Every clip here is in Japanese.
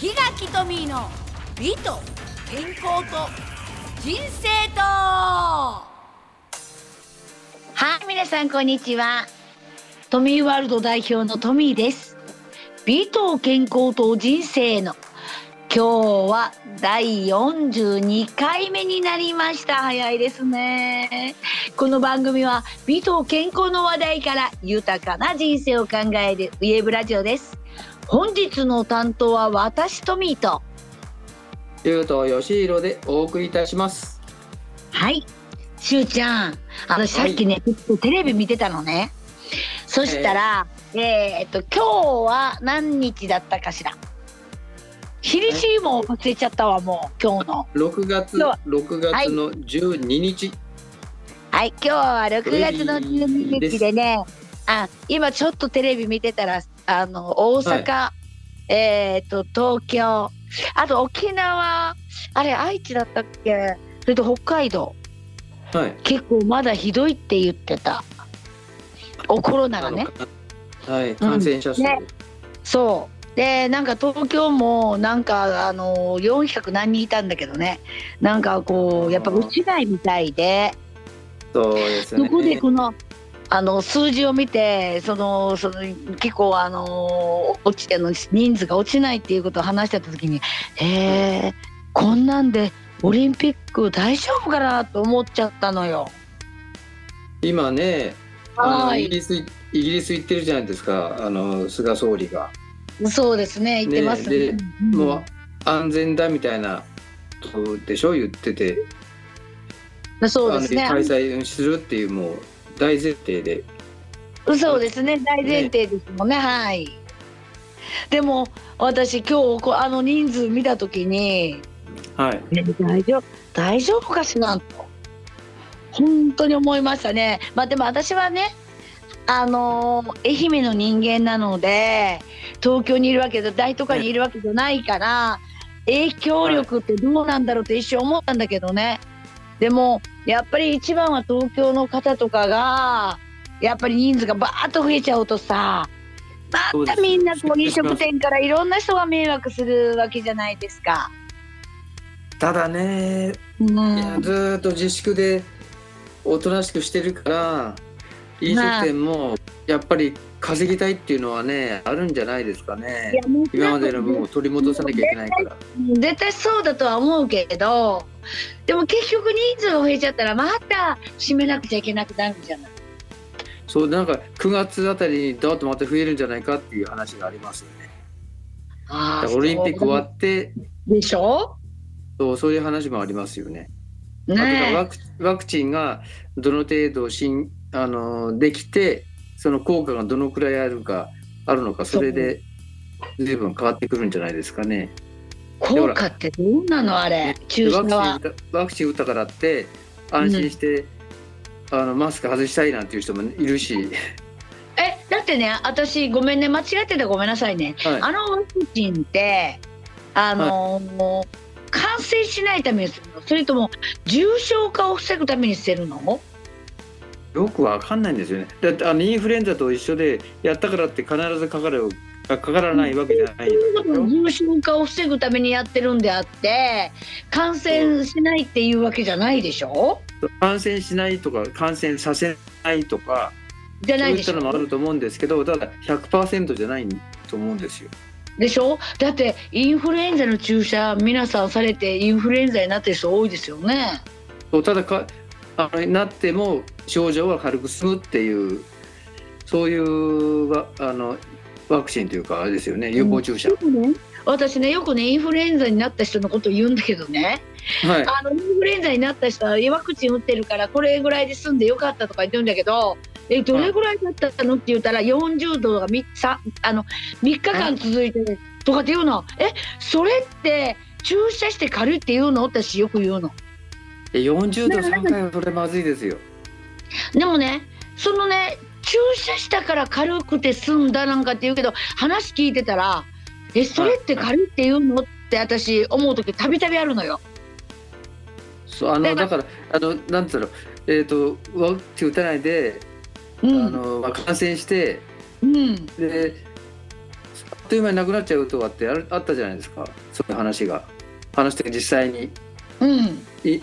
檜垣トミーの美と健康と人生と。はい皆さんこんにちは。トミーワールド代表のトミーです。美と健康と人生の。今日は第42回目になりました。早いですね。この番組は美と健康の話題から豊かな人生を考えるウェブラジオです。本日の担当は私トミーとゆうとよしひろでお送りいたします。はい。しゅうちゃん。あのさっきね、はい、テレビ見てたのね。そしたら、えー、えー、っと今日は何日だったかしら。日にちも忘れちゃったわもう今日の。6月6月の12日。はい、今日は6月の12日でね。あ今ちょっとテレビ見てたらあの大阪、はい、えっ、ー、と東京。あと沖縄。あれ愛知だったっけ？それと北海道、はい、結構まだひどいって言ってた。おコロナがね。はい感染者数、うん。ね、そう。でなんか東京もなんかあの400何人いたんだけどね。なんかこうやっぱ落ちないみたいで。そうですね。そこでこのあの数字を見てそのその結構あの落ちあの人数が落ちないっていうことを話してた時にへえこんなんでオリンピック大丈夫かなと思っちゃったのよ。今ねあのイギリスイギリス行ってるじゃないですかあの菅総理が。そうですね言ってますね。ねもう安全だみたいなでしょ？言ってて。そうですね。開催するっていうもう大前提で。そうですね。大前提ですもんね、ね、はい。でも私今日あの人数見た時に、はい、ね、大丈夫大丈夫かしらと本当に思いましたね。まあでも私はねあの愛媛の人間なので東京にいるわけで大都会にいるわけじゃないから、影響力ってどうなんだろうって一瞬思ったんだけどねでもやっぱり一番は東京の方とかがやっぱり人数がバーッと増えちゃうとさまたみんなこう飲食店からいろんな人が迷惑するわけじゃないですか。ただね、うん、ずっと自粛でおとなしくしてるから飲食店もやっぱり稼ぎたいっていうのはねあるんじゃないですかね。今までの分を取り戻さなきゃいけないから。絶対そうだとは思うけどでも結局人数が増えちゃったらまた閉めなくちゃいけなくなるじゃない？そうなんか9月あたりにどーっとまた増えるんじゃないかっていう話がありますよね。あオリンピック終わってでしょ？そうそういう話もありますよね。ねワクワクチンがどの程度んあのできてその効果がどのくらいあるかあるのかそれで随分変わってくるんじゃないですかね。効果ってどうなのあれ？注射は？ワクチン打ったからって安心して、うん、あのマスク外したいなんていう人もいるし。えだってね私ごめんね間違ってたごめんなさいね、はい、あのワクチンってあのーはい、感染しないためにするの？それとも重症化を防ぐためにしてるの？よくわかんないんですよね。だってあのインフルエンザと一緒でやったからって必ずかかるかからないわけじゃない重症化を防ぐためにやってるんであって感染しないっていうわけじゃないでしょ？感染しないとか感染させないとかじゃないでしょ？そういったのもあると思うんですけどただ100%じゃないと思うんですよ。でしょ？だってインフルエンザの注射皆さんされてインフルエンザになってる人多いですよね。そうただかあのなっても症状は軽く済むっていうそういうあのワクチンというかあれですよね。有効注射。うんね、私ねよくねインフルエンザになった人のことを言うんだけどね、はい、あのインフルエンザになった人はワクチン打ってるからこれぐらいで済んでよかったとか言ってるんだけどえどれぐらいだったのって言ったら40度が 3, あの3日間続いてとかって言うの。えそれって注射して軽いって言うの？私よく言うの。40度3回はそれまずいですよ。でもねそのね注射したから軽くて済んだなんかって言うけど話聞いてたら「えそれって軽いって言うの?」って私思う時たびたびあるのよ。そうあのだからあのなんつうのえっ、ー、とワクチン打たないで、うん、あのまあ、感染して、うん、でという間になくなっちゃうとかってああったじゃないですかそういう話が話して実際に、うん、い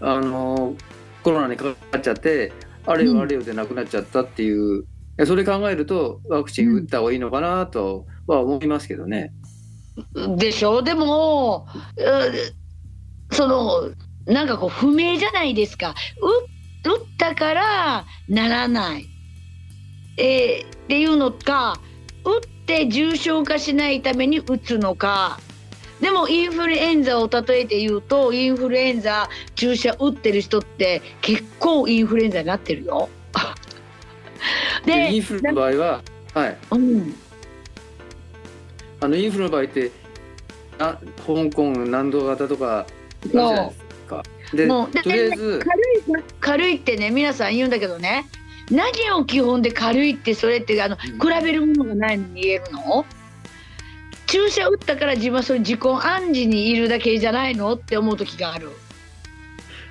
あのコロナにかかっちゃってあれよあれよでなくなっちゃったっていう、うん、それ考えるとワクチン打った方がいいのかなとは思いますけどね。でしょ？でもそのなんかこう不明じゃないですか。打ったからならない、えー、っていうのか打って重症化しないために打つのかでもインフルエンザを例えて言うとインフルエンザ注射打ってる人って結構インフルエンザになってるよ。でインフルの場合ははい、うん、あのインフルの場合ってあ香港南道型とかじゃないですか。でとりあえず軽い軽いってね皆さん言うんだけどね。何を基本で軽いってそれってあの、比べるものがないのに言えるの？注射打ったから自分はそれ自己暗示にいるだけじゃないのって思う時がある。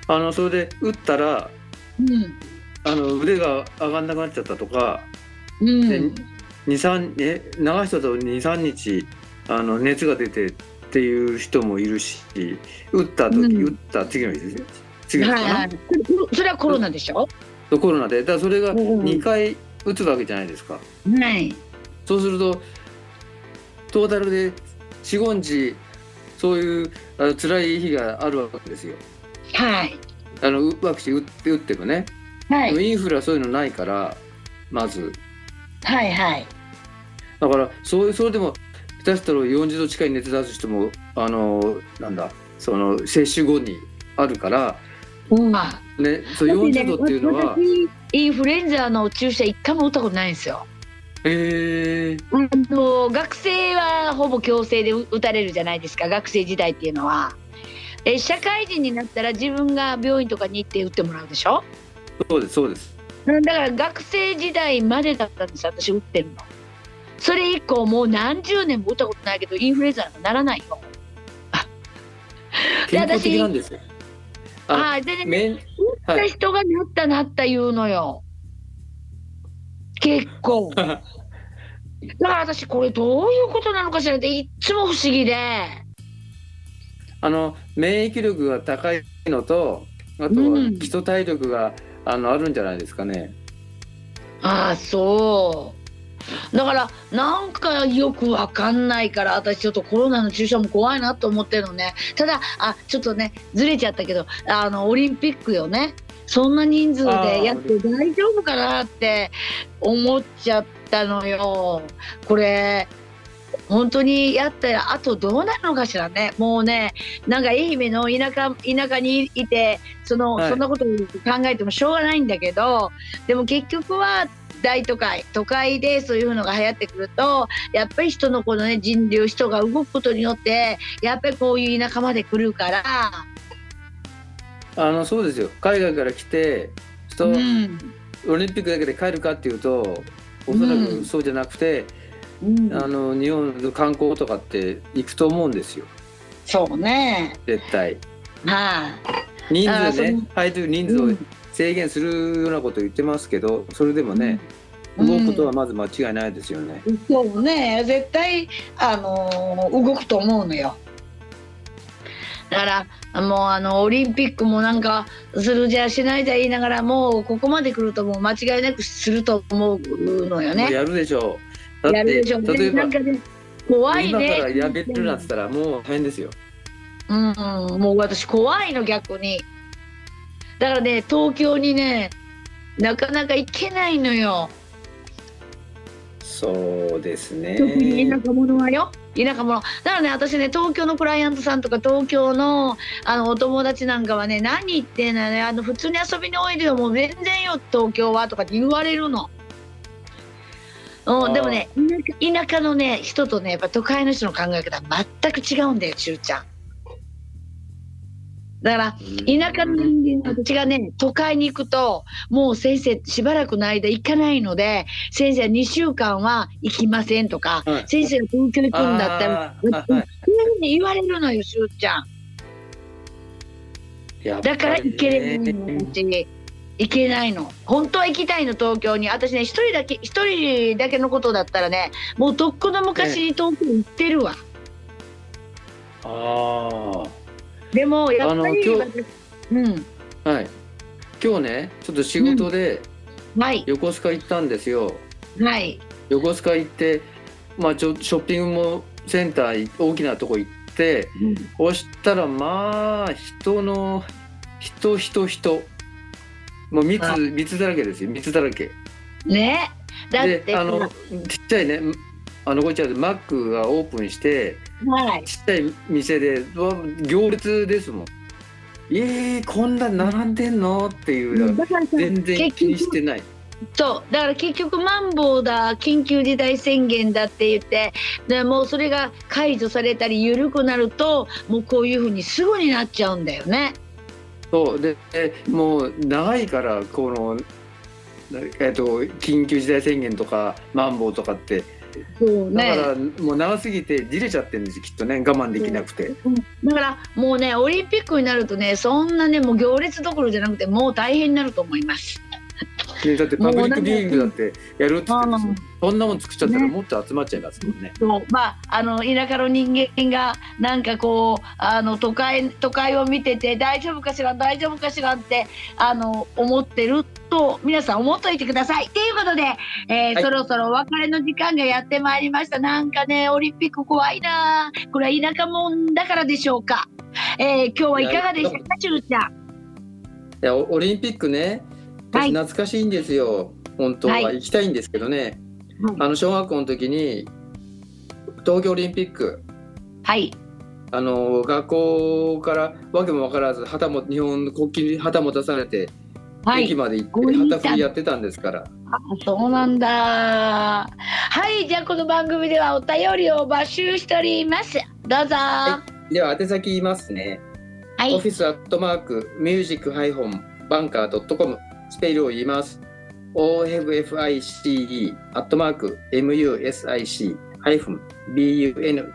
あのそれで打ったら、うん、あの腕が上がんなくなっちゃったとか、うん、23え長い人だと23日あの熱が出てっていう人もいるし打った時、うん、打った次の日です次の日かな、はいはい、それはコロナでしょ？コロナで。だからそれが2回打つわけじゃないですか。はい、そうするとトータルで45日そういうあ辛い日があるわけですよ。はい。あのワクチン打って打ってもね。はい。インフルはそういうのないからまず。はいはい。だからそういうそれでも下手したら40度近い熱出す人もあのなんだその接種後にあるから。うん。ね、そう40度っていうのは、ね、インフルエンザの注射一回も打ったことないんですよ。えー、あの学生はほぼ強制で打たれるじゃないですか学生時代っていうのは。え社会人になったら自分が病院とかに行って打ってもらうでしょ？そうですそうです。だから学生時代までだったんです私打ってるの。それ以降もう何十年も打ったことないけどインフルエンザなんかならないよ。健康的なんですよ。はいでね打った人がなったなった言うのよ、結構。だから私これどういうことなのかしらっていっつも不思議で。あの免疫力が高いのとあとは基礎体力が、うん、あのあるんじゃないですかね。ああそう。だからなんかよくわかんないから私ちょっとコロナの注射も怖いなと思ってるのねただあちょっとねずれちゃったけどあのオリンピックよねそんな人数でやって大丈夫かなって思っちゃったのよ。これ本当にやったらあとどうなるのかしらね。もうねなんか愛媛の田舎田舎にいてその、はい、そんなことを考えてもしょうがないんだけどでも結局は大都会都会でそういうのが流行ってくるとやっぱり人のこのね人流人が動くことによってやっぱりこういう田舎まで来るからあのそうですよ。海外から来て人、うん、オリンピックだけで帰るかっていうとおそらくそうじゃなくて、うん、あの日本の観光とかって行くと思うんですよ。そうね。絶対。はあ、人数ね入る人数を制限するようなこと言ってますけどそれでもね、動くことはまず間違いないですよね。そうね。絶対あの動くと思うのよ。だからもうあのオリンピックもなんかするじゃしないじゃ言いながらもうここまで来るともう間違いなくすると思うのよね。やるでしょう。やるでしょう。例えば、ね、怖いね。今からやめるなっつったらもう変ですよ。うん、もう私怖いの逆に。だからね東京にねなかなか行けないのよ。そうですね。特に田舎者はよ。田舎者。だからね、私ね、東京のクライアントさんとか、東京のあのお友達なんかはね、何言ってんのね、あの普通に遊びにおいでよ、もう全然よ、東京はとかって言われるの。うん、でもね田舎のね人とねやっぱ都会の人の考え方全く違うんだよしゅうちゃん。だから田舎の人間私がね都会に行くともう先生しばらくの間行かないので先生は2週間は行きませんとか、はい、先生が東京行くんだったらそういうふうに言われるのよしゅうちゃん。だから行けれないのうちに。行けないの。本当は行きたいの東京に。私ね一人だけ一人だけのことだったらねもうとっくの昔に東京行ってるわ、あでもやっぱりあのうん。あはい。今日ねちょっと仕事ではい。横須賀行ったんですよ、はい。横須賀行ってまあちょショッピングもセンター大きなとこ行ってそしたらまあ人の人人人。もう密あ密だらけですよ。密だらけ。ね？だってであのちっちゃいねあのこっちはマックがオープンしてはい。ちっちゃい店で行列ですもん。えー、こんな並んでんのっていう。全然気にしてない。そう。だから結局マンボウだ緊急事態宣言だって言ってでもうそれが解除されたり緩くなるともうこういうふうにすぐになっちゃうんだよね。そう。ででもう長いからこの、えっと緊急事態宣言とかマンボウとかってそうね。だからもう長すぎてじれちゃってるんですよきっとね。我慢できなくて。うん。だからもうねオリンピックになるとねそんなねもう行列どころじゃなくてもう大変になると思います。でだってパブリックビューイングだもってやるって言ってうん。そんなもん作っちゃったらね。もっと集まっちゃいますもんね。そう。まああの田舎の人間がなんかこうあの都会都会を見てて大丈夫かしら大丈夫かしらってあの思ってると皆さん思っといてください。ということで、えーはい。そろそろお別れの時間がやってまいりました。なんかねオリンピック怖いな。これは田舎もんだからでしょうか。えー今日はいかがでしたかしゅうちゃん。いやオオリンピックねはい。私懐かしいんですよ、本当は、はい。行きたいんですけどね。はい。あの小学校の時に東京オリンピック。はい。あの学校からわけも分からず旗も日本の国旗に旗持たされて、はい。駅まで行って旗振りやってたんですからあそうなんだ。はい、じゃあこの番組ではお便りを募集しております。どうぞ。はでは宛先言いますね、い、オフィスアットマークミュージックハイフォンバンカードットコムスペルを言います OFFICE アットマーク MUSIC ハイフン BUNKER.com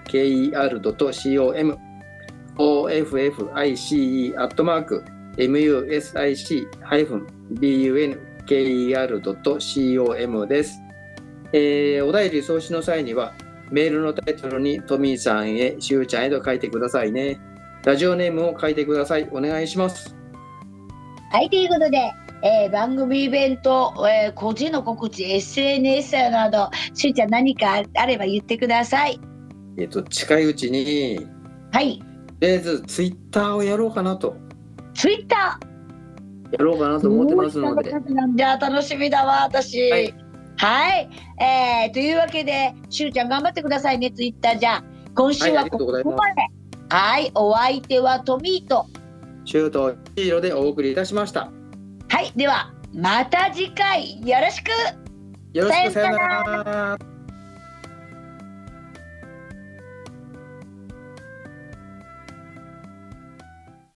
OFFICE アットマーク MUSIC ハイフン BUNKER.com です、えーお便り送信の際にはメールのタイトルにトミーさんへ、しゅうちゃんへと書いてくださいね。ラジオネームを書いてください。お願いします。はい、ということで、えー番組イベント、えー個人の告知、SNS など、しゅうちゃん何かあれば言ってください。えっ、と、近いうちに、はい、とりあえずツイッターをやろうかなと、ツイッタやろうかなー。と思ってますので、じゃあ楽しみだわ、私。ははいい。えーというわけで、しゅうちゃん頑張ってくださいね、ツイッターじゃあ。今週はここまで。はい、お相手はトミーと。シュートヒーローでお送りいたしました。はい、では、また次回、よろしくよろしくさよなら。